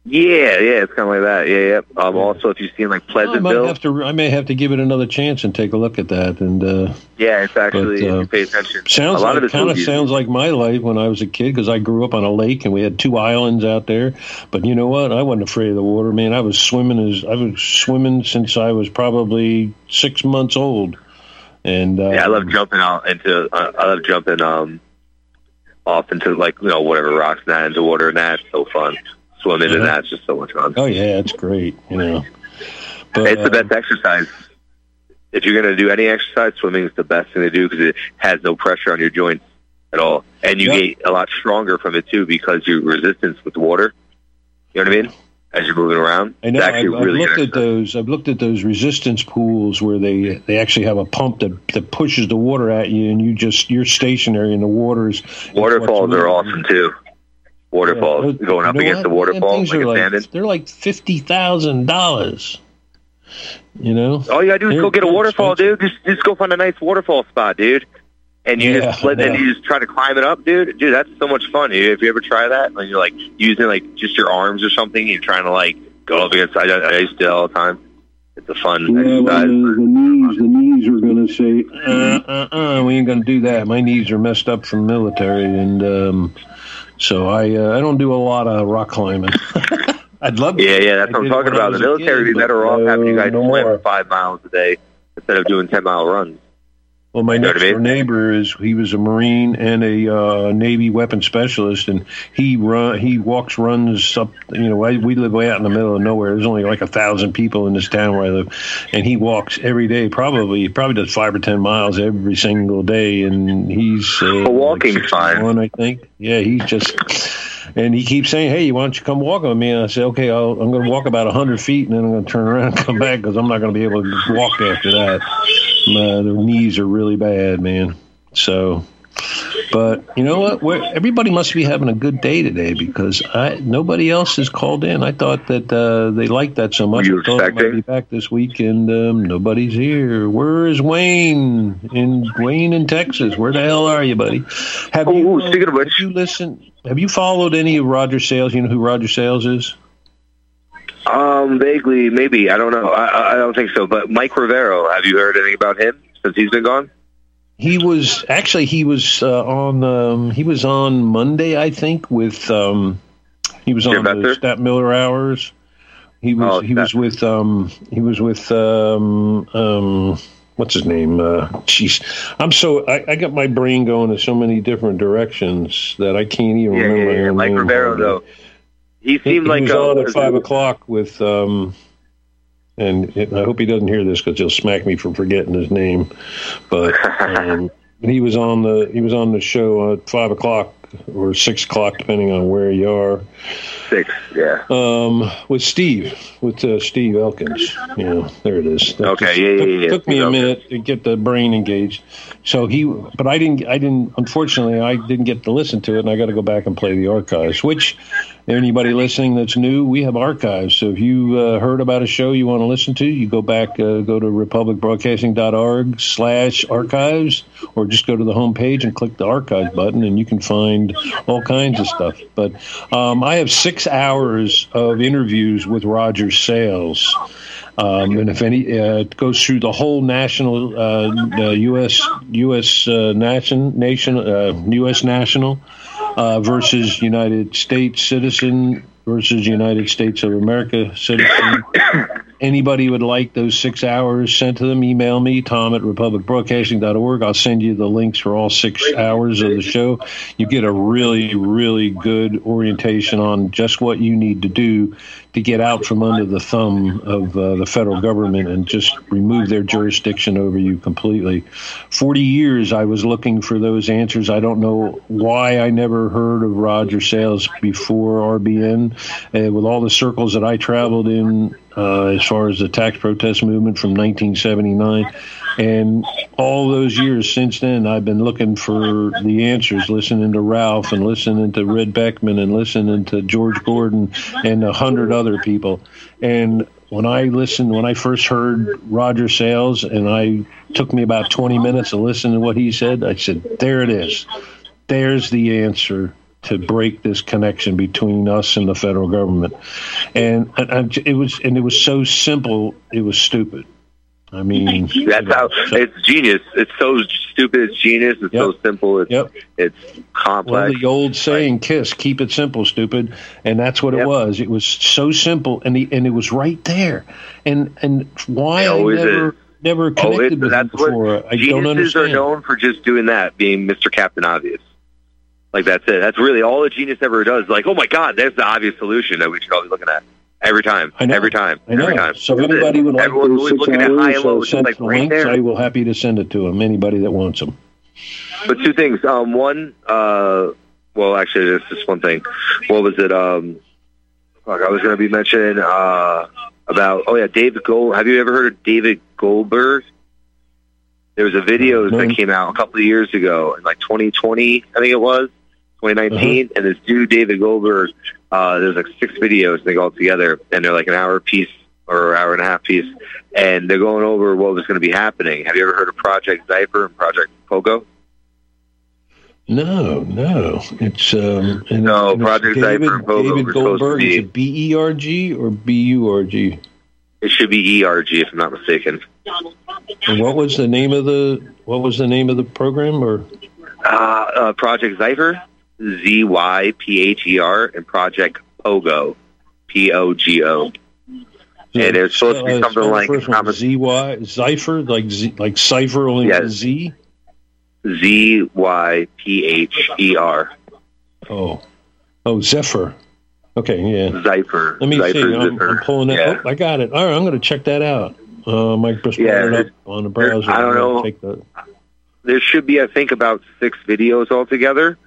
Yeah, yeah, it's kind of like that. Yeah, yeah. Um, also, if you've seen like I might Pleasantville, have to. I may have to give it another chance and take a look at that. And uh, yeah, it's actually But, uh, if you pay attention. sounds a lot like of kind of sounds like my life when I was a kid because I grew up on a lake and we had two islands out there. But you know what? I wasn't afraid of the water, man. I was swimming as I was swimming since I was probably six months old. And uh, Yeah, I love jumping out into. Uh, I love jumping um off into like you know whatever rocks and that into water and that's so fun. Swimming and Yeah. that's just so much fun. Oh yeah, it's great. You know, but it's the uh, best exercise. If you're going to do any exercise, swimming is the best thing to do because it has no pressure on your joints at all, and you get a lot stronger from it too because your resistance with water. You know what I mean? As you're moving around, I know. it's I've, actually I've looked at those. I've looked at those resistance pools where they they actually have a pump that that pushes the water at you, and you just you're stationary and the waters. Waterfalls are awesome too. Waterfalls going up You know against the what? Man, waterfall like a like they're like fifty thousand dollars. You know, All you gotta do is They're- go get a waterfall, dude. Just just go find a nice waterfall spot, dude. And you Yeah, just let, and you just try to climb it up, dude. Dude, that's so much fun. Dude. If you ever try that, and you're like using like just your arms or something, you're trying to like go up against. I, I used to do all the time. It's a fun Yeah, well, exercise. the, the knees, the knees are going to say, uh, uh, uh, we ain't going to do that. My knees are messed up from military, and um, so I, uh, I don't do a lot of rock climbing. I'd love to. Yeah, yeah, that's I what I'm talking about. The military would be better off having you uh, guys no swim more. five miles a day instead of doing ten mile runs. Well, my You know what next door neighbor is he was a Marine and a uh, Navy weapons specialist, and he run he walks runs up. You know, I, we live way out in the middle of nowhere. There's only like a thousand people in this town where I live, and he walks every day. Probably probably does five or ten miles every single day, and he's uh, Well, walking's like fine. 61, I think. Yeah, he's just. And he keeps saying, "Hey, why don't you come walk with me?" And I say, "Okay, I'll, I'm going to walk about hundred feet, and then I'm going to turn around and come back because I'm not going to be able to walk after that. My knees are really bad, man. So, but you know what? We're, everybody must be having a good day today because I nobody else has called in. I thought that uh, they liked that so much. Were you I thought they might be back this week, and um, nobody's here. Where is Wayne? In Wayne in Texas. Where the hell are you, buddy? Have you? Oh, speaking of which, have you listened? Have you followed any of Roger Sales? You know who Roger Sales is? Um, vaguely, maybe I don't know. I, I- don't think so. But Mike Rivero, have you heard anything about him since he's been gone? He was actually he was uh, on um, he was on Monday I think with um, he was on the Stat Miller hours. He was Oh, he was with um, he was with um, um, what's his name? Uh, Jeez, I'm so I, I got my brain going in so many different directions that I can't even Yeah, remember. yeah, yeah. Mike Rivero, hardly. though, he He, seemed he like was a, on at five o'clock with, um, and it, I hope he doesn't hear this because he'll smack me for forgetting his name. But um, he was on the he was on the show at five o'clock or six o'clock, depending on where you are. Six, yeah. Um, with Steve, with uh, Steve Elkins. Yeah, there it is. That Okay, just yeah, yeah, took, yeah. Took me a Okay. minute to get the brain engaged. So he, but I didn't. I didn't. Unfortunately, I didn't get to listen to it, and I got to go back and play the archives. Which anybody listening that's new, we have archives. So if you uh, heard about a show you want to listen to, you go back, uh, go to republicbroadcasting.org slash archives, or just go to the homepage and click the archive button, and you can find all kinds of stuff. But um, I have six hours of interviews with Roger Sales. Um, and if any, uh, it goes through the whole national, uh, uh, U.S. U.S. Uh, nation, nation, uh, U.S. national uh, versus United States citizen versus United States of America citizen. Anybody would like those six hours sent to them, email me, tom at republicbroadcasting.org. I'll send you the links for all six hours of the show. You get a really, really good orientation on just what you need to do to get out from under the thumb of uh, the federal government and just remove their jurisdiction over you completely. 40 years I was looking for those answers. I don't know why I never heard of Roger Sales before RBN. Uh, with all the circles that I traveled in, uh, as far as the tax protest movement from 1979. And all those years since then, I've been looking for the answers, listening to Ralph and listening to Red Beckman and listening to George Gordon and a hundred other people. And when I listened, when I first heard Roger Sales, and I took me about 20 minutes to listen to what he said, I said, there it is. There's the answer to break this connection between us and the federal government. And, and, and it was and it was so simple, it was stupid. I mean, That's how it's genius. It's so stupid. It's genius. It's so simple. It's it's Well, the old saying, "Kiss, keep it simple, stupid," and that's what it was. It was so simple, and the, and it was right there. And and why I never is. never Oh, connected it, with that's before, what I don't geniuses are known for just doing that, being Mr. Captain Obvious. Like that's it. That's really all a genius ever does. Like, oh my God, there's the obvious solution that we should all be looking at every time. Every time. I know. Every time. So if it. anybody would like Everyone's those six looking at high hours and low. or like the right links, there. I will happy to send it to them. Anybody that wants them. But two things. Um, one, uh, well, actually, there's just one thing. What was it? Um, fuck, I was going to be mentioning uh, about. Oh yeah, David Gold. Have you ever heard of David Goldberg? There was a video that came out a couple of years ago, in like 2020, I think it was 2019, and this dude David Goldberg. Uh, there's like six videos they go all together, and they're like an hour piece or an hour and a half piece, and they're going over what was going to be happening. Have you ever heard of Project Zypher and Project Pogo? No, no, it's um. And No, it's Project David, Zypher and Pogo David were supposed to Goldberg. Is it B E R G or B U R G? It should be ERG if I'm not mistaken. And what was the name of the what was the name of the program or? Uh, uh, Project Zypher, Z Y P H E R, and Project Pogo, P O G O. And it's supposed to be Uh, something like Z Y Zypher like Z, like cipher only a Z. Z Y P H E R. Oh, oh Zephyr. Okay, yeah. Zypher. Let me Zypher, see. I'm, I'm pulling that. Yeah. Oh, I got it. All right, I'm going to check that out. Um, I just Yeah, brought it up on the browser. I don't know. There should be, I think, about six videos altogether.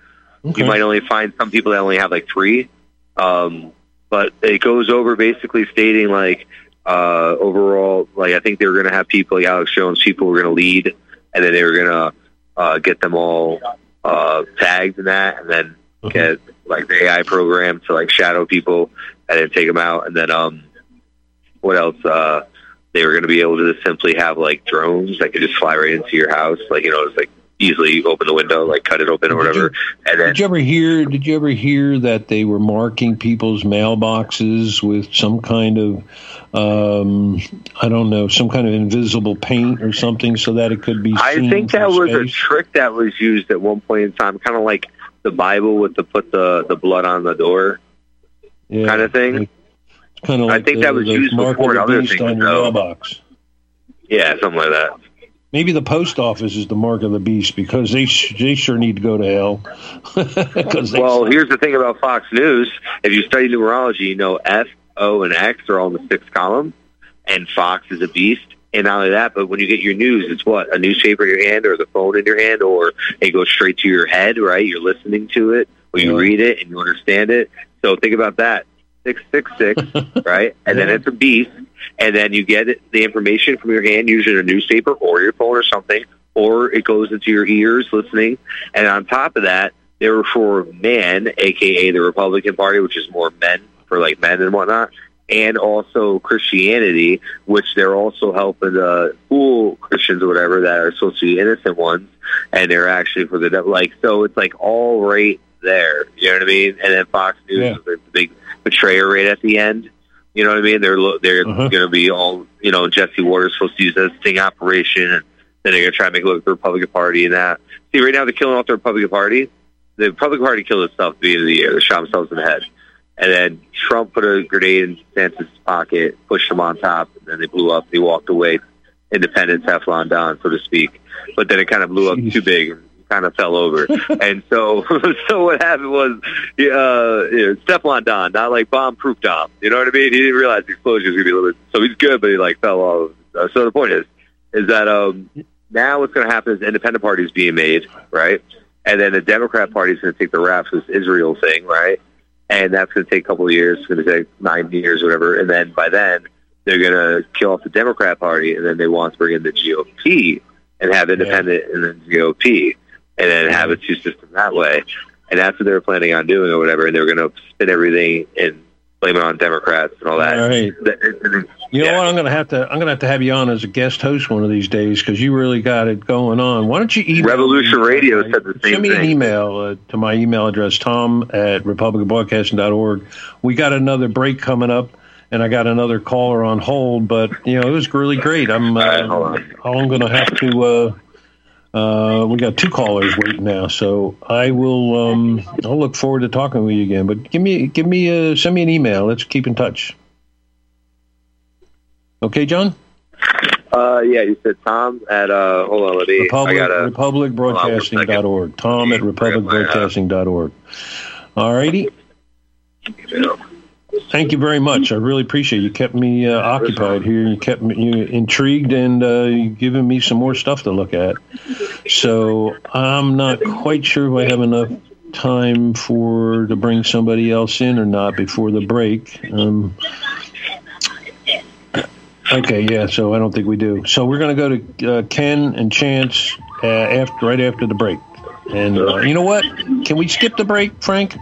Okay. You might only find some people that only have like three. Um, but it goes over basically stating like uh, overall, like I think they were going to have people like Alex Jones, people were going to lead, and then they were going to uh, get them all uh, tagged in that, and then get like the AI program to like shadow people and then take them out, and then um, what else? Uh, they were going to be able to just simply have like drones that could just fly right into your house, like you know, just like easily open the window, like cut it open or whatever, and then did you ever hear? Did you ever hear that they were marking people's mailboxes with some kind of, um, I don't know, some kind of invisible paint or something, so that it could be. I think that was a trick that was used at one point in time, kind of like the Bible with the put the the blood on the door Yeah. kind of thing. Kind of I think the, that was used before other things, on your mailbox. Yeah, something like that. Maybe the post office is the mark of the beast because they sh- they sure need to go to hell. Well, here's the thing about Fox News. If you study numerology, you know F, O, and X are all in the sixth column, and Fox is a beast. And not only that, but when you get your news, it's what a newspaper in your hand, or the phone in your hand, or it goes straight to your head. Right? You're listening to it, or you Yeah. read it and you understand it. So think about that. Six six six, right? And then it's a beast, and then you get the information from your hand, usually a newspaper or your phone or something, or it goes into your ears listening. And on top of that, they were for men, aka the Republican Party, which is more men for like men and whatnot, and also Christianity, which they're also helping uh, to fool Christians or whatever that are supposed to be innocent ones, and they're actually for the devil. Like so, it's like all right there. You know what I mean? And then Fox News Yeah. is the big betrayer right at the end. You know what I mean? They're they're Uh-huh. going to be all you know. Jesse Watters supposed to use that sting operation, and then they're going to try to make it look the Republican Party and that. See, right now they're killing off the Republican Party. The Republican Party killed itself at the end of the year. They shot themselves in the head, and then Trump put a grenade in DeSantis' pocket, pushed him on top, and then they blew up. They walked away, independent Teflon Don, so to speak. But then it kind of blew up too big. Kind of fell over, and so so what happened was, uh, you know, Teflon Don, not like bomb-proof Dom. You know what I mean? He didn't realize the explosion was gonna be a little bit. So he's good, but he like fell off. Uh, so the point is, is that um, now what's going to happen is the independent party is being made, right? And then the Democrat party is going to take the rap for this Israel thing, right? And that's going to take a couple of years. It's going to take nine years, whatever. And then by then, they're going to kill off the Democrat party, and then they want to bring in the GOP and have independent and then GOP, and then have a two system that way. And that's what they were planning on doing, or whatever. And they were going to spin everything and blame it on Democrats and all that. All right. That- it- it- You know what? I'm gonna have to. I'm gonna have to have you on as a guest host one of these days because you really got it going on. Why don't you email Revolution me? Radio said the same Send me an email uh, to my email address, tom at republicanbroadcasting.org. We got another break coming up, and I got another caller on hold. But you know, it was really great. I'm. Uh, I'm going to have to. Uh, uh, we got two callers waiting now, so I will. Um, I'll look forward to talking with you again. But give me, give me, uh, send me an email. Let's keep in touch. Okay, John. Uh, yeah, you said Tom at uh. Hold on, let me. Republic, I gotta. republicbroadcasting.org. Tom at republicbroadcasting.org. All righty. Thank you very much. I really appreciate it. You kept me uh, occupied here. You kept me you intrigued and uh, giving me some more stuff to look at. So I'm not quite sure if I have enough time for to bring somebody else in or not before the break. Um, okay, yeah. So I don't think we do. So we're going to go to uh, Ken and Chance uh, after right after the break. And uh, you know what? Can we skip the break, Frank?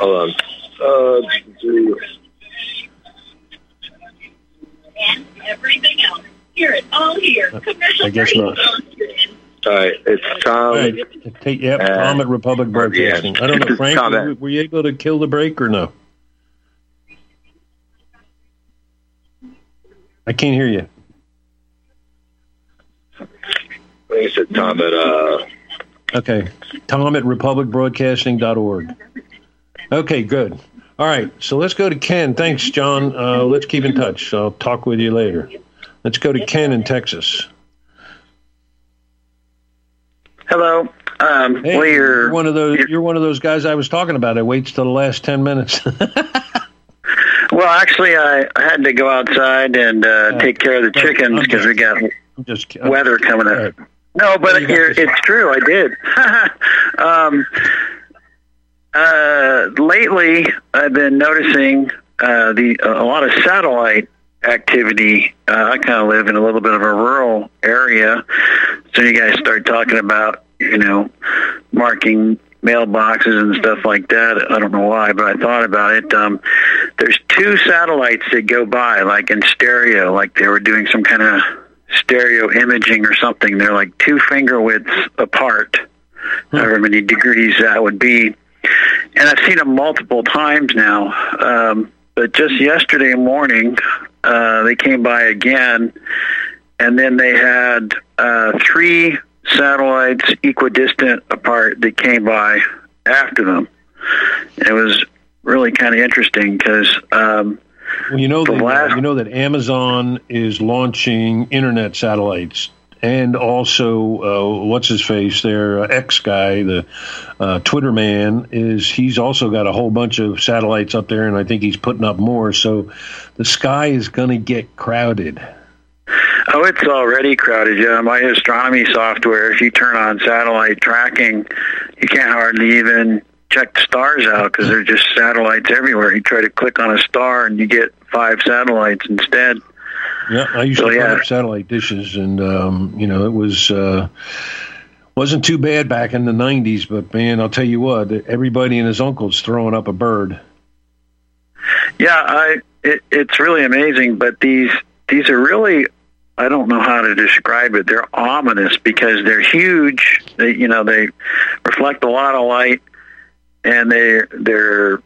Hold on. Uh, and everything else. Hear it all here. Commercial I guess not. all right, it's Tom. All right. Take, yep, Tom at Republic Broadcasting. I don't know, Frank, were, were you able to kill the break or no? I can't hear you. I think you said Tom at uh. Okay. Tom at republicbroadcasting.org. Okay, good. All right, so let's go to Ken. Thanks, John. Uh, let's keep in touch. I'll talk with you later. Let's go to Ken in Texas. Hello. Um, Hey, well, you're, you're one of those. You're one of those guys I was talking about. It waits till the last ten minutes. well, actually, I, had to go outside and uh, take care of the chickens because we got just weather coming up. No, but you're, it's true. I did. um, uh, lately, I've been noticing uh, the a lot of satellite activity. Uh, I kind of live in a little bit of a rural area, so you guys start talking about you know marking mailboxes and stuff like that. I don't know why, but I thought about it. Um, there's two satellites that go by, like in stereo, like they were doing some kind of stereo imaging or something. They're like two finger widths apart, however many degrees that would be. And I've seen them multiple times now. Um, but just yesterday morning, uh, they came by again, and then they had uh, three satellites equidistant apart that came by after them. It was really kind of interesting because um, Well, you know, The that, last- you know that Amazon is launching internet satellites, and also uh, what's his face? Their uh, X guy, the uh, Twitter man, is he's also got a whole bunch of satellites up there, and I think he's putting up more. So the sky is going to get crowded. Oh, it's already crowded. Yeah, my astronomy software. If you turn on satellite tracking, you can't hardly even check the stars out because they're just satellites everywhere. You try to click on a star and you get five satellites instead. Yeah, I used So, to yeah. up satellite dishes, and um, you know it was uh, wasn't too bad back in the '90s. But man, I'll tell you what, everybody and his uncle's throwing up a bird. Yeah, I it, it's really amazing, but these these are really I don't know how to describe it. They're ominous because they're huge. They you know they reflect a lot of light, and they they're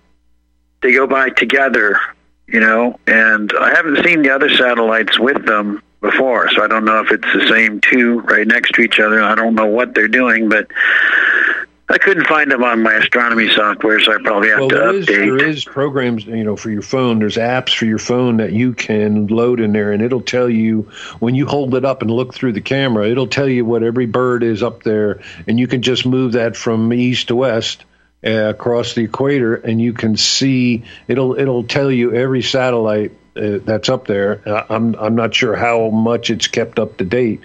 they go by together. You know, and I haven't seen the other satellites with them before, so I don't know if it's the same two right next to each other. I don't know what they're doing, but I couldn't find them on my astronomy software, so I probably have Well, to there is, update. there is programs, you know, for your phone. There's apps for your phone that you can load in there, and it'll tell you when you hold it up and look through the camera. It'll tell you what every bird is up there, and you can just move that from east to west uh, across the equator, and you can see. It'll it'll tell you every satellite. Uh, that's up there. Uh, I'm I'm not sure how much it's kept up to date,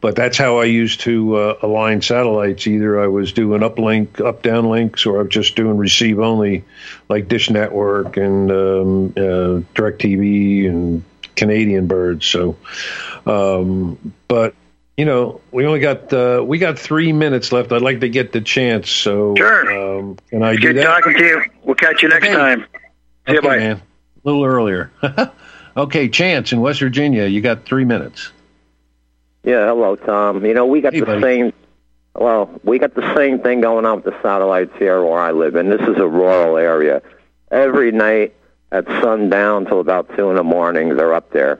but that's how I used to uh, align satellites. Either I was doing uplink, up down links, or I'm just doing receive only, like Dish Network and um, uh, Directv and Canadian Birds. So, um, but you know, we only got uh, we got three minutes left. I'd like to get the chance. So, Sure. um, can I do Good that? talking to you. We'll catch you next Okay. time. See you, bye. man. A little earlier. okay, Chance in West Virginia. You got three minutes. Yeah, hello, Tom. You know, we got Hey, the buddy. same. Well, we got the same thing going on with the satellites here where I live, and this is a rural area. Every night at sundown till about two in the morning, they're up there.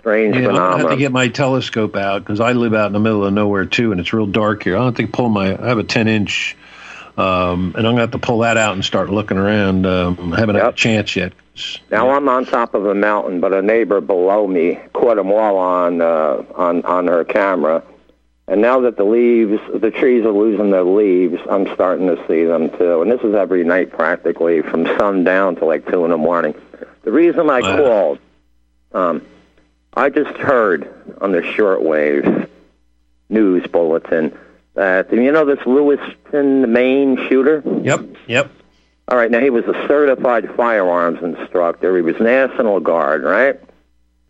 Strange Yeah, I'm gonna have to get my telescope out because I live out in the middle of nowhere too, and it's real dark here. I don't think pull my. I have a 10 inch, um, and I'm gonna have to pull that out and start looking around. Um, I haven't had a chance yet. Now I'm on top of a mountain, but a neighbor below me caught them all on uh, on on her camera. And now that the leaves, the trees are losing their leaves, I'm starting to see them too. And this is every night practically from sundown to like two in the morning. The reason I called, um, I just heard on the shortwave news bulletin that you know this Lewiston, Maine shooter. Yep, yep. All right, now he was a certified firearms instructor. He was National Guard, right?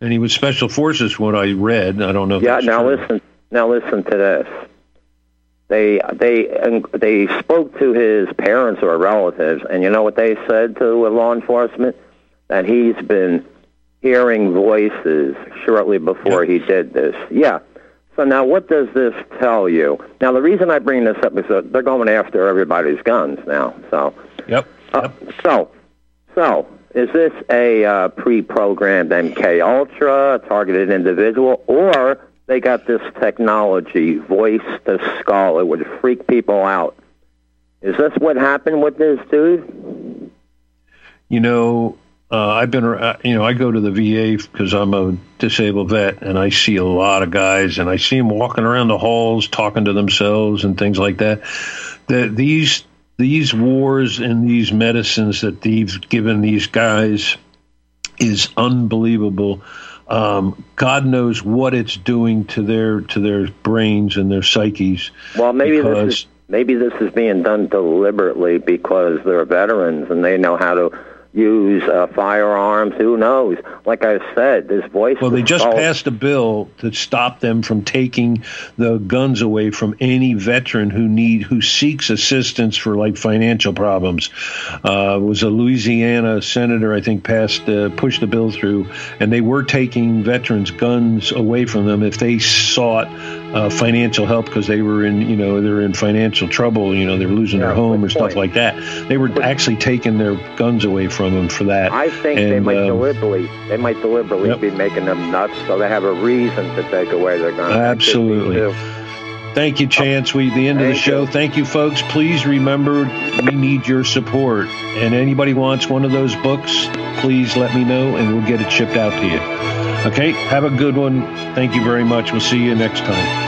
And he was Special Forces. What I read, I don't know. If Yeah. that's Now true. listen. Now listen to this. They they and they spoke to his parents or relatives, and you know what they said to law enforcement? That he's been hearing voices shortly before he did this. Yeah. So now, what does this tell you? Now, the reason I bring this up is that they're going after everybody's guns now. So. Yep. Uh, so, so is this a uh, pre-programmed MK Ultra, a targeted individual, or they got this technology, voice to skull? It would freak people out. Is this what happened with this dude? You know, uh, I've been, ar- you know, I go to the VA because I'm a disabled vet, and I see a lot of guys, and I see them walking around the halls talking to themselves and things like that. That these these wars and these medicines that they've given these guys is unbelievable. Um, God knows what it's doing to their to their brains and their psyches. Well, maybe this is maybe this is being done deliberately because they're veterans and they know how to use uh, firearms. Who knows? Like I said, this voice. Well, they just skull- passed a bill to stop them from taking the guns away from any veteran who need who seeks assistance for like financial problems. Uh, it was a Louisiana senator, I think, passed uh, pushed the bill through, and they were taking veterans' guns away from them if they sought uh, financial help because they were in you know they're in financial trouble. You know they're losing their home or stuff like that. They were actually taking their guns away from them for that. I think they might um, deliberately they might deliberately Yep. be making them nuts, so they have a reason to take away their guns. Absolutely. Thank you, Chance. We the end of the show. Thank you, folks. Please remember we need your support. And anybody wants one of those books, please let me know, and we'll get it shipped out to you. Okay. Have a good one. Thank you very much. We'll see you next time.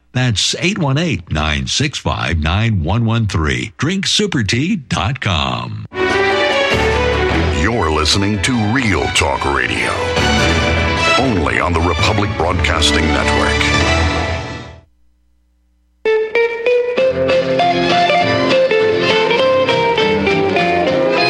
That's 818-965-9113 drinksupertea.com. You're listening to Real Talk Radio, only on the Republic Broadcasting Network.